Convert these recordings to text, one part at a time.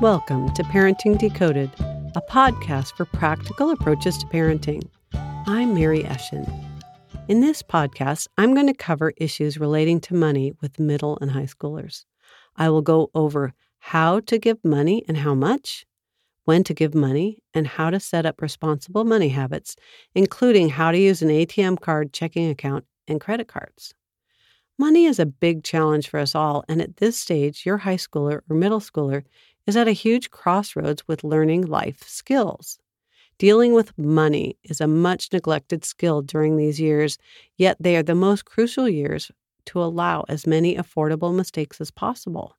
Welcome to Parenting Decoded, a podcast for practical approaches to parenting. I'm Mary Eschen. In this podcast, I'm going to cover issues relating to money with middle and high schoolers. I will go over how to give money and how much, when to give money, and how to set up responsible money habits, including how to use an ATM card, checking account, and credit cards. Money is a big challenge for us all, and at this stage, your high schooler or middle schooler is at a huge crossroads with learning life skills. Dealing with money is a much neglected skill during these years, yet they are the most crucial years to allow as many affordable mistakes as possible.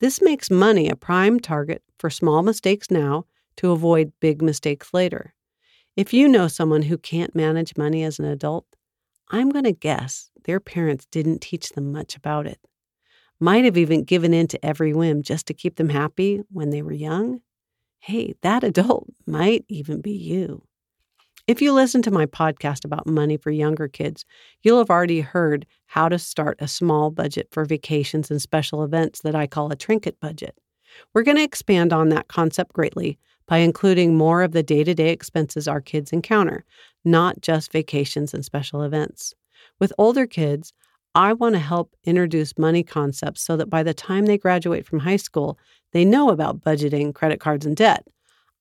This makes money a prime target for small mistakes now to avoid big mistakes later. If you know someone who can't manage money as an adult, I'm going to guess their parents didn't teach them much about it might have even given in to every whim just to keep them happy when they were young, hey, that adult might even be you. If you listen to my podcast about money for younger kids, you'll have already heard how to start a small budget for vacations and special events that I call a trinket budget. We're going to expand on that concept greatly by including more of the day to day expenses our kids encounter, not just vacations and special events. With older kids, I want to help introduce money concepts so that by the time they graduate from high school, they know about budgeting, credit cards, and debt.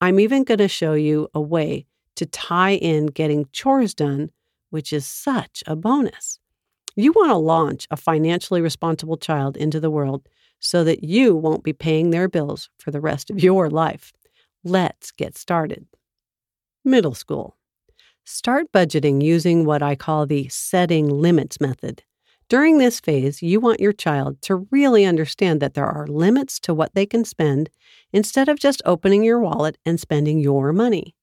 I'm even going to show you a way to tie in getting chores done, which is such a bonus. You want to launch a financially responsible child into the world so that you won't be paying their bills for the rest of your life. Let's get started. Middle school. Start budgeting using what I call the setting limits method. During this phase, you want your child to really understand that there are limits to what they can spend instead of just opening your wallet and spending your money.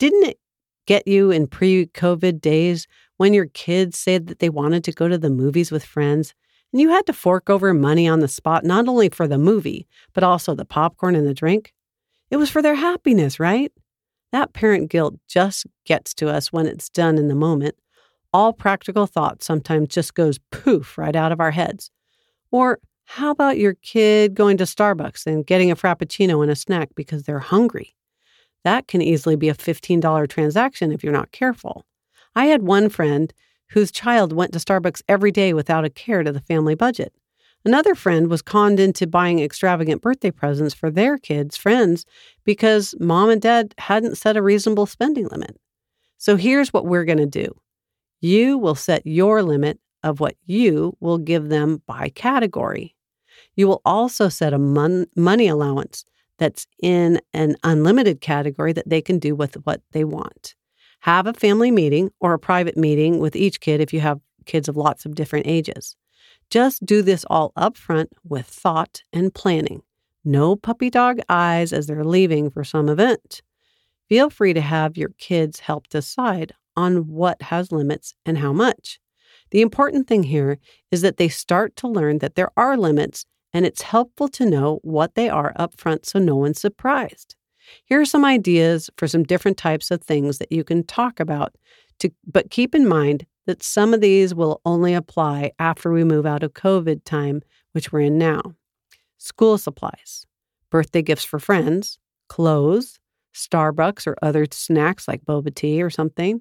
Didn't it get you in pre COVID days when your kids said that they wanted to go to the movies with friends and you had to fork over money on the spot, not only for the movie, but also the popcorn and the drink? It was for their happiness, right? That parent guilt just gets to us when it's done in the moment all practical thought sometimes just goes poof right out of our heads. Or how about your kid going to Starbucks and getting a Frappuccino and a snack because they're hungry? That can easily be a $15 transaction if you're not careful. I had one friend whose child went to Starbucks every day without a care to the family budget. Another friend was conned into buying extravagant birthday presents for their kids' friends because mom and dad hadn't set a reasonable spending limit. So here's what we're going to do you will set your limit of what you will give them by category. You will also set a mon- money allowance that's in an unlimited category that they can do with what they want. Have a family meeting or a private meeting with each kid if you have kids of lots of different ages. Just do this all up front with thought and planning. No puppy dog eyes as they're leaving for some event. Feel free to have your kids help decide on what has limits and how much. The important thing here is that they start to learn that there are limits and it's helpful to know what they are up front so no one's surprised. Here are some ideas for some different types of things that you can talk about, to, but keep in mind that some of these will only apply after we move out of COVID time, which we're in now. School supplies, birthday gifts for friends, clothes, Starbucks or other snacks like boba tea or something,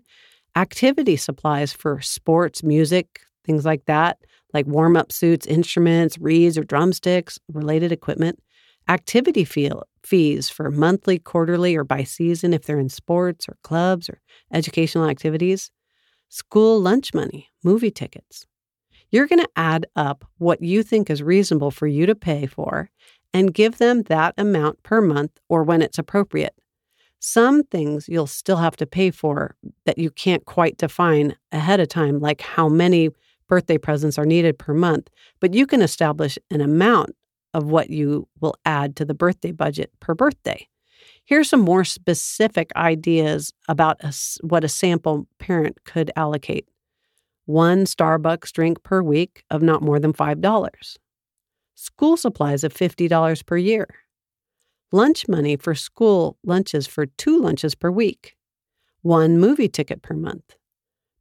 activity supplies for sports, music, things like that, like warm up suits, instruments, reeds or drumsticks, related equipment, activity fee- fees for monthly, quarterly, or by season if they're in sports or clubs or educational activities, school lunch money, movie tickets. You're going to add up what you think is reasonable for you to pay for and give them that amount per month or when it's appropriate. Some things you'll still have to pay for that you can't quite define ahead of time, like how many birthday presents are needed per month, but you can establish an amount of what you will add to the birthday budget per birthday. Here's some more specific ideas about a, what a sample parent could allocate. One Starbucks drink per week of not more than $5, school supplies of $50 per year lunch money for school lunches for two lunches per week, one movie ticket per month,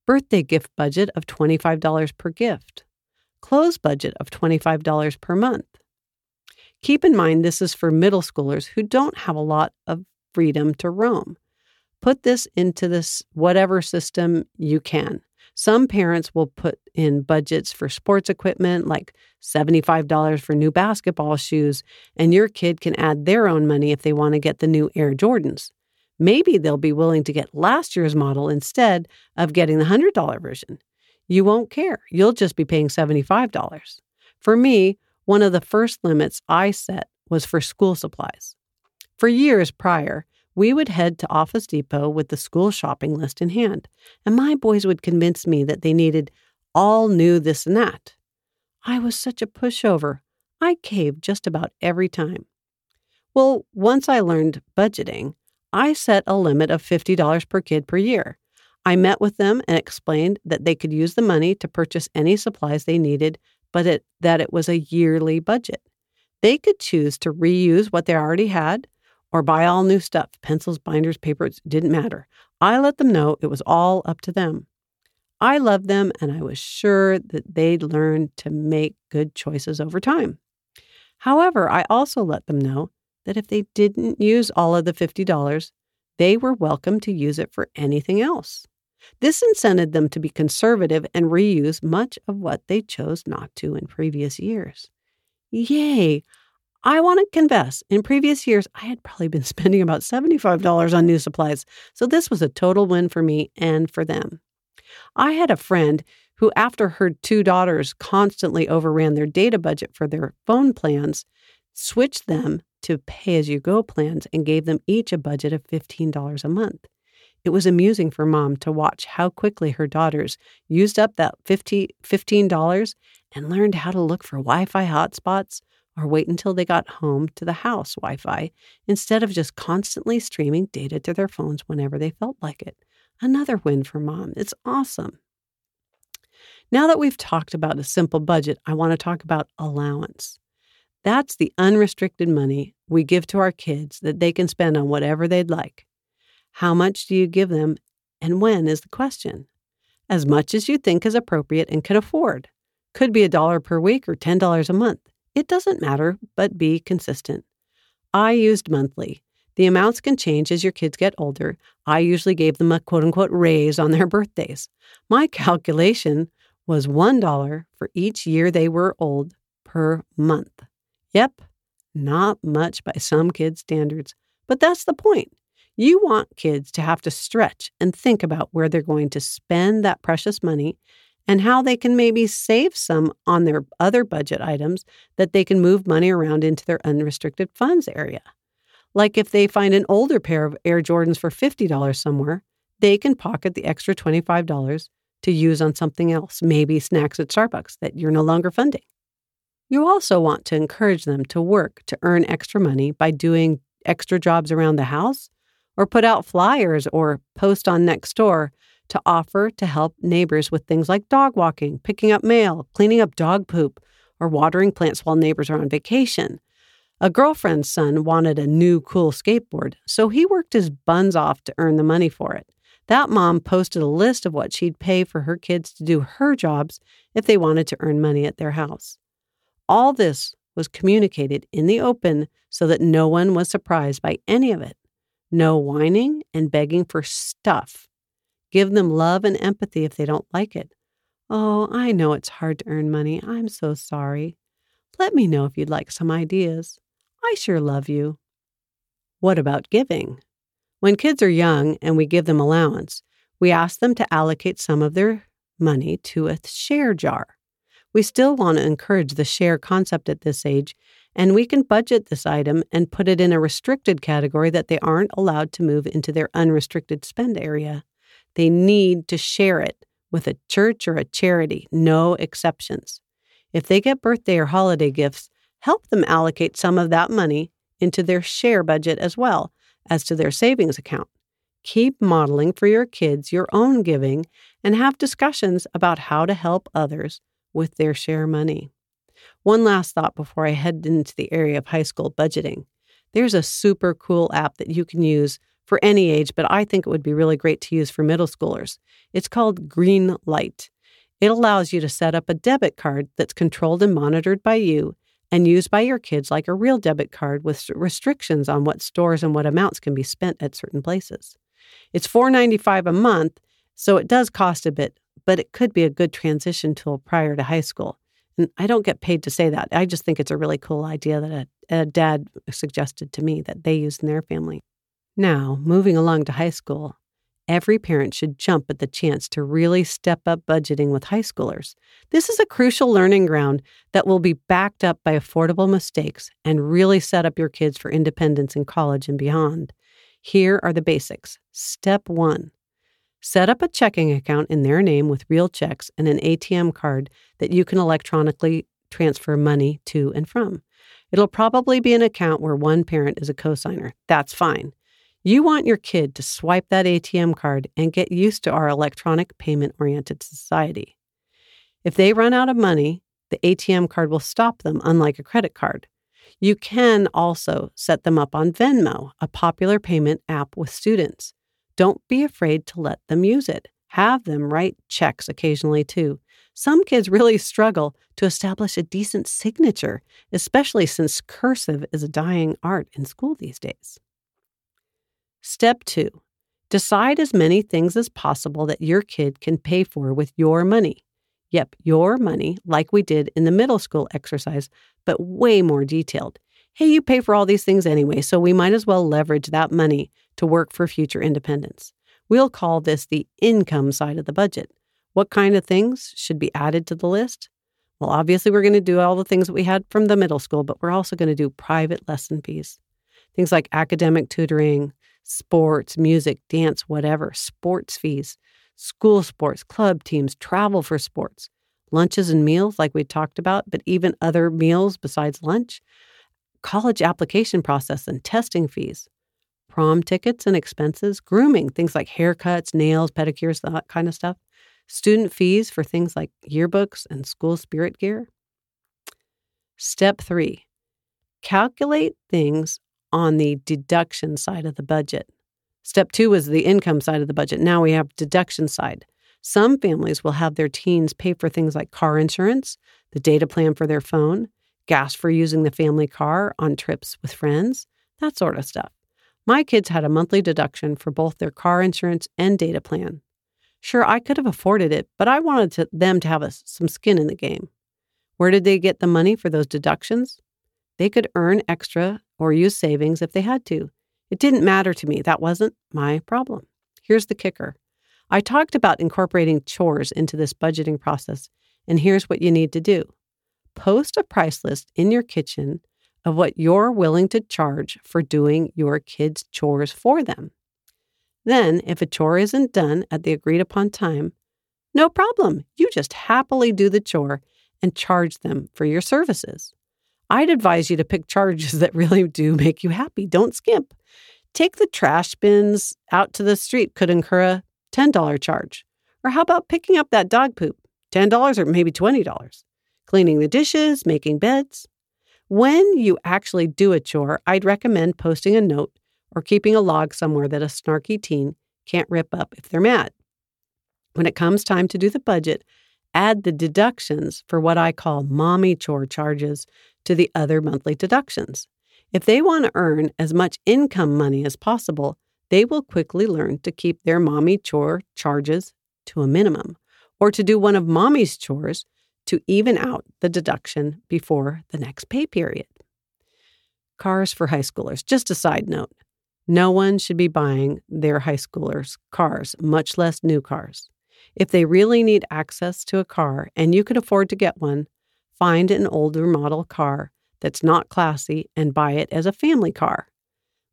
birthday gift budget of $25 per gift, clothes budget of $25 per month. Keep in mind this is for middle schoolers who don't have a lot of freedom to roam. Put this into this whatever system you can. Some parents will put in budgets for sports equipment like $75 for new basketball shoes, and your kid can add their own money if they want to get the new Air Jordans. Maybe they'll be willing to get last year's model instead of getting the $100 version. You won't care. You'll just be paying $75. For me, one of the first limits I set was for school supplies. For years prior, we would head to Office Depot with the school shopping list in hand, and my boys would convince me that they needed all new this and that. I was such a pushover. I caved just about every time. Well, once I learned budgeting, I set a limit of $50 per kid per year. I met with them and explained that they could use the money to purchase any supplies they needed, but it, that it was a yearly budget. They could choose to reuse what they already had or buy all new stuff pencils, binders, papers, didn't matter. I let them know it was all up to them. I loved them and I was sure that they'd learn to make good choices over time. However, I also let them know that if they didn't use all of the $50, they were welcome to use it for anything else. This incented them to be conservative and reuse much of what they chose not to in previous years. Yay! I want to confess, in previous years, I had probably been spending about $75 on new supplies, so this was a total win for me and for them. I had a friend who, after her two daughters constantly overran their data budget for their phone plans, switched them to pay as you go plans and gave them each a budget of $15 a month. It was amusing for mom to watch how quickly her daughters used up that $15 and learned how to look for Wi Fi hotspots or wait until they got home to the house Wi Fi instead of just constantly streaming data to their phones whenever they felt like it. Another win for mom. It's awesome. Now that we've talked about a simple budget, I want to talk about allowance. That's the unrestricted money we give to our kids that they can spend on whatever they'd like. How much do you give them and when is the question? As much as you think is appropriate and can afford. Could be a dollar per week or $10 a month. It doesn't matter, but be consistent. I used monthly. The amounts can change as your kids get older. I usually gave them a quote unquote raise on their birthdays. My calculation was $1 for each year they were old per month. Yep, not much by some kids' standards, but that's the point. You want kids to have to stretch and think about where they're going to spend that precious money and how they can maybe save some on their other budget items that they can move money around into their unrestricted funds area. Like if they find an older pair of Air Jordans for $50 somewhere, they can pocket the extra $25 to use on something else, maybe snacks at Starbucks that you're no longer funding. You also want to encourage them to work to earn extra money by doing extra jobs around the house or put out flyers or post on Nextdoor to offer to help neighbors with things like dog walking, picking up mail, cleaning up dog poop, or watering plants while neighbors are on vacation. A girlfriend's son wanted a new cool skateboard, so he worked his buns off to earn the money for it. That mom posted a list of what she'd pay for her kids to do her jobs if they wanted to earn money at their house. All this was communicated in the open so that no one was surprised by any of it. No whining and begging for stuff Give them love and empathy if they don't like it. Oh, I know it's hard to earn money. I'm so sorry. Let me know if you'd like some ideas. I sure love you. What about giving? When kids are young and we give them allowance, we ask them to allocate some of their money to a share jar. We still want to encourage the share concept at this age, and we can budget this item and put it in a restricted category that they aren't allowed to move into their unrestricted spend area. They need to share it with a church or a charity, no exceptions. If they get birthday or holiday gifts, help them allocate some of that money into their share budget as well as to their savings account. Keep modeling for your kids your own giving and have discussions about how to help others with their share money. One last thought before I head into the area of high school budgeting. There's a super cool app that you can use for any age, but I think it would be really great to use for middle schoolers. It's called Green Light. It allows you to set up a debit card that's controlled and monitored by you and used by your kids like a real debit card with restrictions on what stores and what amounts can be spent at certain places. It's $4.95 a month, so it does cost a bit, but it could be a good transition tool prior to high school. And I don't get paid to say that. I just think it's a really cool idea that a, a dad suggested to me that they use in their family. Now, moving along to high school, every parent should jump at the chance to really step up budgeting with high schoolers. This is a crucial learning ground that will be backed up by affordable mistakes and really set up your kids for independence in college and beyond. Here are the basics. Step one Set up a checking account in their name with real checks and an ATM card that you can electronically transfer money to and from. It'll probably be an account where one parent is a cosigner. That's fine. You want your kid to swipe that ATM card and get used to our electronic payment oriented society. If they run out of money, the ATM card will stop them, unlike a credit card. You can also set them up on Venmo, a popular payment app with students. Don't be afraid to let them use it. Have them write checks occasionally too. Some kids really struggle to establish a decent signature, especially since cursive is a dying art in school these days. Step two decide as many things as possible that your kid can pay for with your money. Yep, your money, like we did in the middle school exercise, but way more detailed hey, you pay for all these things anyway, so we might as well leverage that money to work for future independence. We'll call this the income side of the budget. What kind of things should be added to the list? Well, obviously, we're going to do all the things that we had from the middle school, but we're also going to do private lesson fees. Things like academic tutoring, sports, music, dance, whatever, sports fees, school sports, club teams, travel for sports, lunches and meals, like we talked about, but even other meals besides lunch, college application process and testing fees, prom tickets and expenses, grooming, things like haircuts, nails, pedicures, that kind of stuff, student fees for things like yearbooks and school spirit gear. Step three, calculate things on the deduction side of the budget. Step two was the income side of the budget. Now we have deduction side. Some families will have their teens pay for things like car insurance, the data plan for their phone, gas for using the family car on trips with friends, that sort of stuff. My kids had a monthly deduction for both their car insurance and data plan. Sure, I could have afforded it, but I wanted to, them to have a, some skin in the game. Where did they get the money for those deductions? They could earn extra or use savings if they had to. It didn't matter to me. That wasn't my problem. Here's the kicker I talked about incorporating chores into this budgeting process, and here's what you need to do post a price list in your kitchen of what you're willing to charge for doing your kids' chores for them. Then, if a chore isn't done at the agreed upon time, no problem. You just happily do the chore and charge them for your services. I'd advise you to pick charges that really do make you happy. Don't skimp. Take the trash bins out to the street could incur a $10 charge. Or how about picking up that dog poop? $10 or maybe $20 cleaning the dishes, making beds. When you actually do a chore, I'd recommend posting a note or keeping a log somewhere that a snarky teen can't rip up if they're mad. When it comes time to do the budget, add the deductions for what I call mommy chore charges to the other monthly deductions. If they want to earn as much income money as possible, they will quickly learn to keep their mommy chore charges to a minimum, or to do one of mommy's chores to even out the deduction before the next pay period. Cars for high schoolers. Just a side note no one should be buying their high schoolers cars, much less new cars. If they really need access to a car and you can afford to get one, find an older model car that's not classy and buy it as a family car.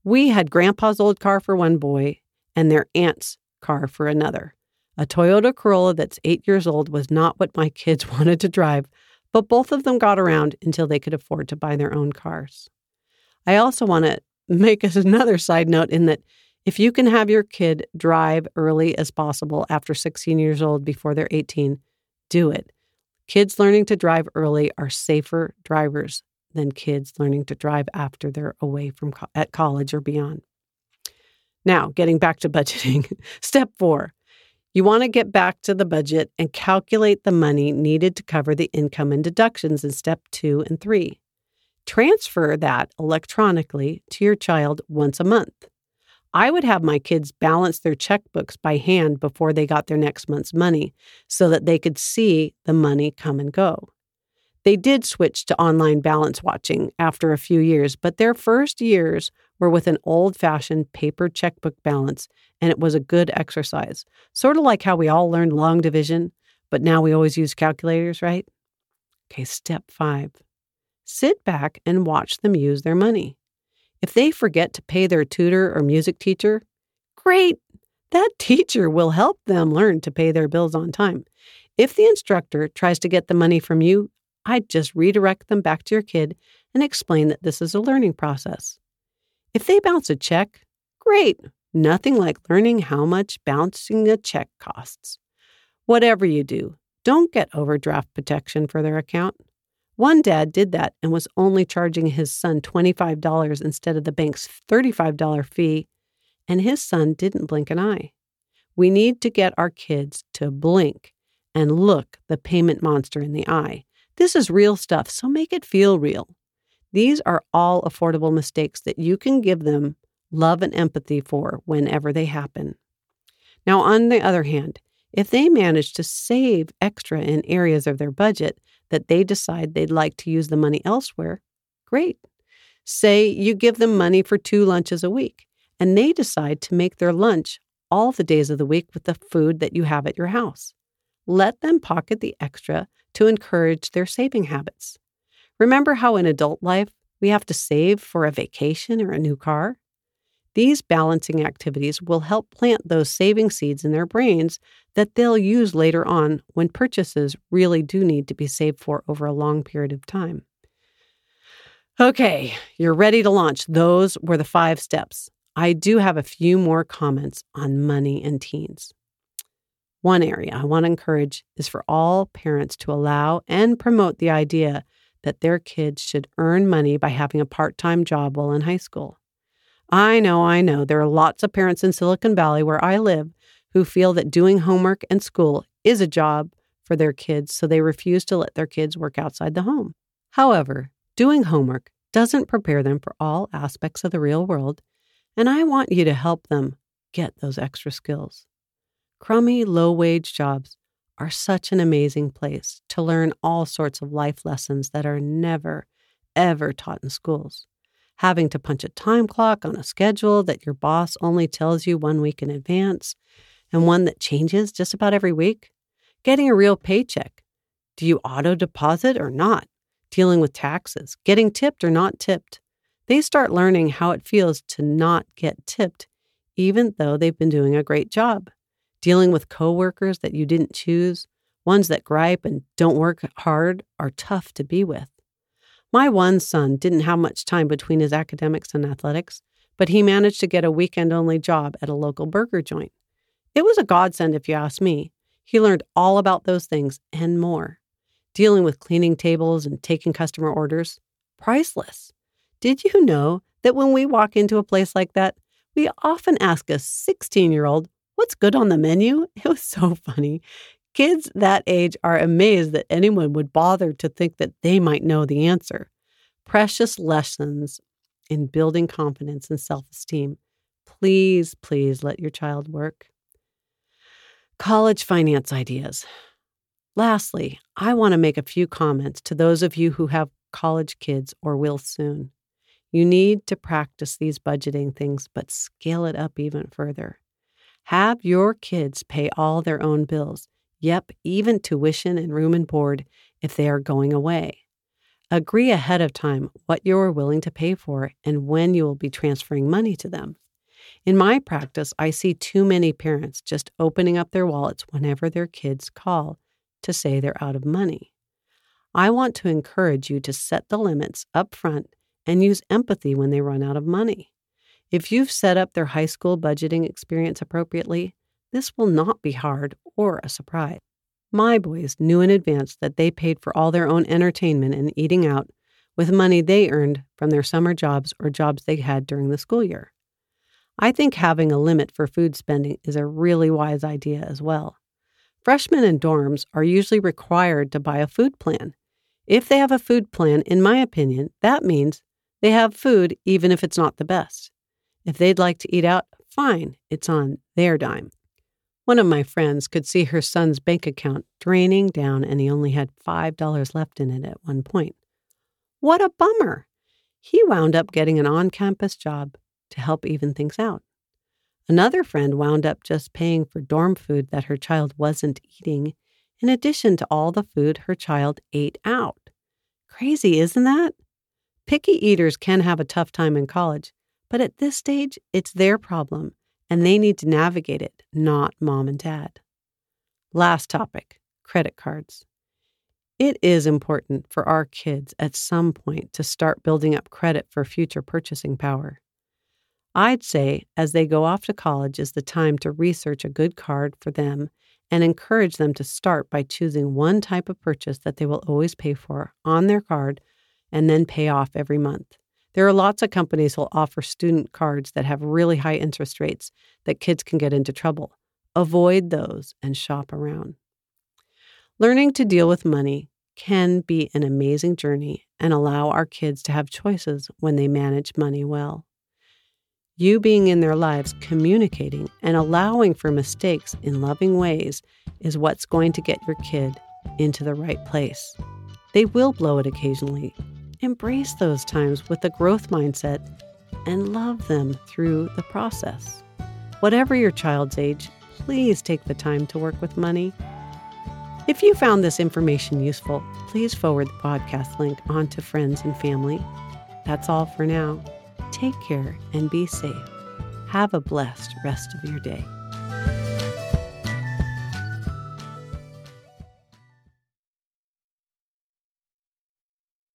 We had grandpa's old car for one boy and their aunt's car for another. A Toyota Corolla that's eight years old was not what my kids wanted to drive, but both of them got around until they could afford to buy their own cars. I also want to make another side note in that if you can have your kid drive early as possible after 16 years old before they're 18, do it. Kids learning to drive early are safer drivers than kids learning to drive after they're away from co- at college or beyond. Now, getting back to budgeting. Step 4. You want to get back to the budget and calculate the money needed to cover the income and deductions in step two and three. Transfer that electronically to your child once a month. I would have my kids balance their checkbooks by hand before they got their next month's money so that they could see the money come and go. They did switch to online balance watching after a few years, but their first years were with an old fashioned paper checkbook balance, and it was a good exercise. Sort of like how we all learned long division, but now we always use calculators, right? Okay, step five sit back and watch them use their money. If they forget to pay their tutor or music teacher, great! That teacher will help them learn to pay their bills on time. If the instructor tries to get the money from you, I'd just redirect them back to your kid and explain that this is a learning process. If they bounce a check, great! Nothing like learning how much bouncing a check costs. Whatever you do, don't get overdraft protection for their account. One dad did that and was only charging his son $25 instead of the bank's $35 fee, and his son didn't blink an eye. We need to get our kids to blink and look the payment monster in the eye. This is real stuff, so make it feel real. These are all affordable mistakes that you can give them love and empathy for whenever they happen. Now, on the other hand, if they manage to save extra in areas of their budget that they decide they'd like to use the money elsewhere, great. Say you give them money for two lunches a week, and they decide to make their lunch all the days of the week with the food that you have at your house. Let them pocket the extra to encourage their saving habits. Remember how in adult life we have to save for a vacation or a new car? These balancing activities will help plant those saving seeds in their brains that they'll use later on when purchases really do need to be saved for over a long period of time. Okay, you're ready to launch. Those were the five steps. I do have a few more comments on money and teens. One area I want to encourage is for all parents to allow and promote the idea that their kids should earn money by having a part time job while in high school. I know, I know. There are lots of parents in Silicon Valley where I live who feel that doing homework and school is a job for their kids, so they refuse to let their kids work outside the home. However, doing homework doesn't prepare them for all aspects of the real world, and I want you to help them get those extra skills. Crummy, low wage jobs are such an amazing place to learn all sorts of life lessons that are never, ever taught in schools having to punch a time clock on a schedule that your boss only tells you one week in advance and one that changes just about every week, getting a real paycheck. Do you auto deposit or not? Dealing with taxes, getting tipped or not tipped. They start learning how it feels to not get tipped, even though they've been doing a great job. Dealing with coworkers that you didn't choose, ones that gripe and don't work hard, are tough to be with. My one son didn't have much time between his academics and athletics, but he managed to get a weekend only job at a local burger joint. It was a godsend, if you ask me. He learned all about those things and more. Dealing with cleaning tables and taking customer orders, priceless. Did you know that when we walk into a place like that, we often ask a 16 year old, What's good on the menu? It was so funny. Kids that age are amazed that anyone would bother to think that they might know the answer. Precious lessons in building confidence and self esteem. Please, please let your child work. College finance ideas. Lastly, I want to make a few comments to those of you who have college kids or will soon. You need to practice these budgeting things, but scale it up even further. Have your kids pay all their own bills. Yep, even tuition and room and board if they are going away. Agree ahead of time what you are willing to pay for and when you will be transferring money to them. In my practice, I see too many parents just opening up their wallets whenever their kids call to say they're out of money. I want to encourage you to set the limits up front and use empathy when they run out of money. If you've set up their high school budgeting experience appropriately, this will not be hard or a surprise. My boys knew in advance that they paid for all their own entertainment and eating out with money they earned from their summer jobs or jobs they had during the school year. I think having a limit for food spending is a really wise idea as well. Freshmen in dorms are usually required to buy a food plan. If they have a food plan, in my opinion, that means they have food even if it's not the best. If they'd like to eat out, fine, it's on their dime. One of my friends could see her son's bank account draining down and he only had $5 left in it at one point. What a bummer! He wound up getting an on campus job to help even things out. Another friend wound up just paying for dorm food that her child wasn't eating, in addition to all the food her child ate out. Crazy, isn't that? Picky eaters can have a tough time in college, but at this stage, it's their problem and they need to navigate it, not mom and dad. Last topic credit cards. It is important for our kids at some point to start building up credit for future purchasing power. I'd say as they go off to college is the time to research a good card for them and encourage them to start by choosing one type of purchase that they will always pay for on their card and then pay off every month. There are lots of companies who'll offer student cards that have really high interest rates that kids can get into trouble. Avoid those and shop around. Learning to deal with money can be an amazing journey and allow our kids to have choices when they manage money well. You being in their lives, communicating, and allowing for mistakes in loving ways is what's going to get your kid into the right place. They will blow it occasionally, Embrace those times with a growth mindset and love them through the process. Whatever your child's age, please take the time to work with money. If you found this information useful, please forward the podcast link on to friends and family. That's all for now. Take care and be safe. Have a blessed rest of your day.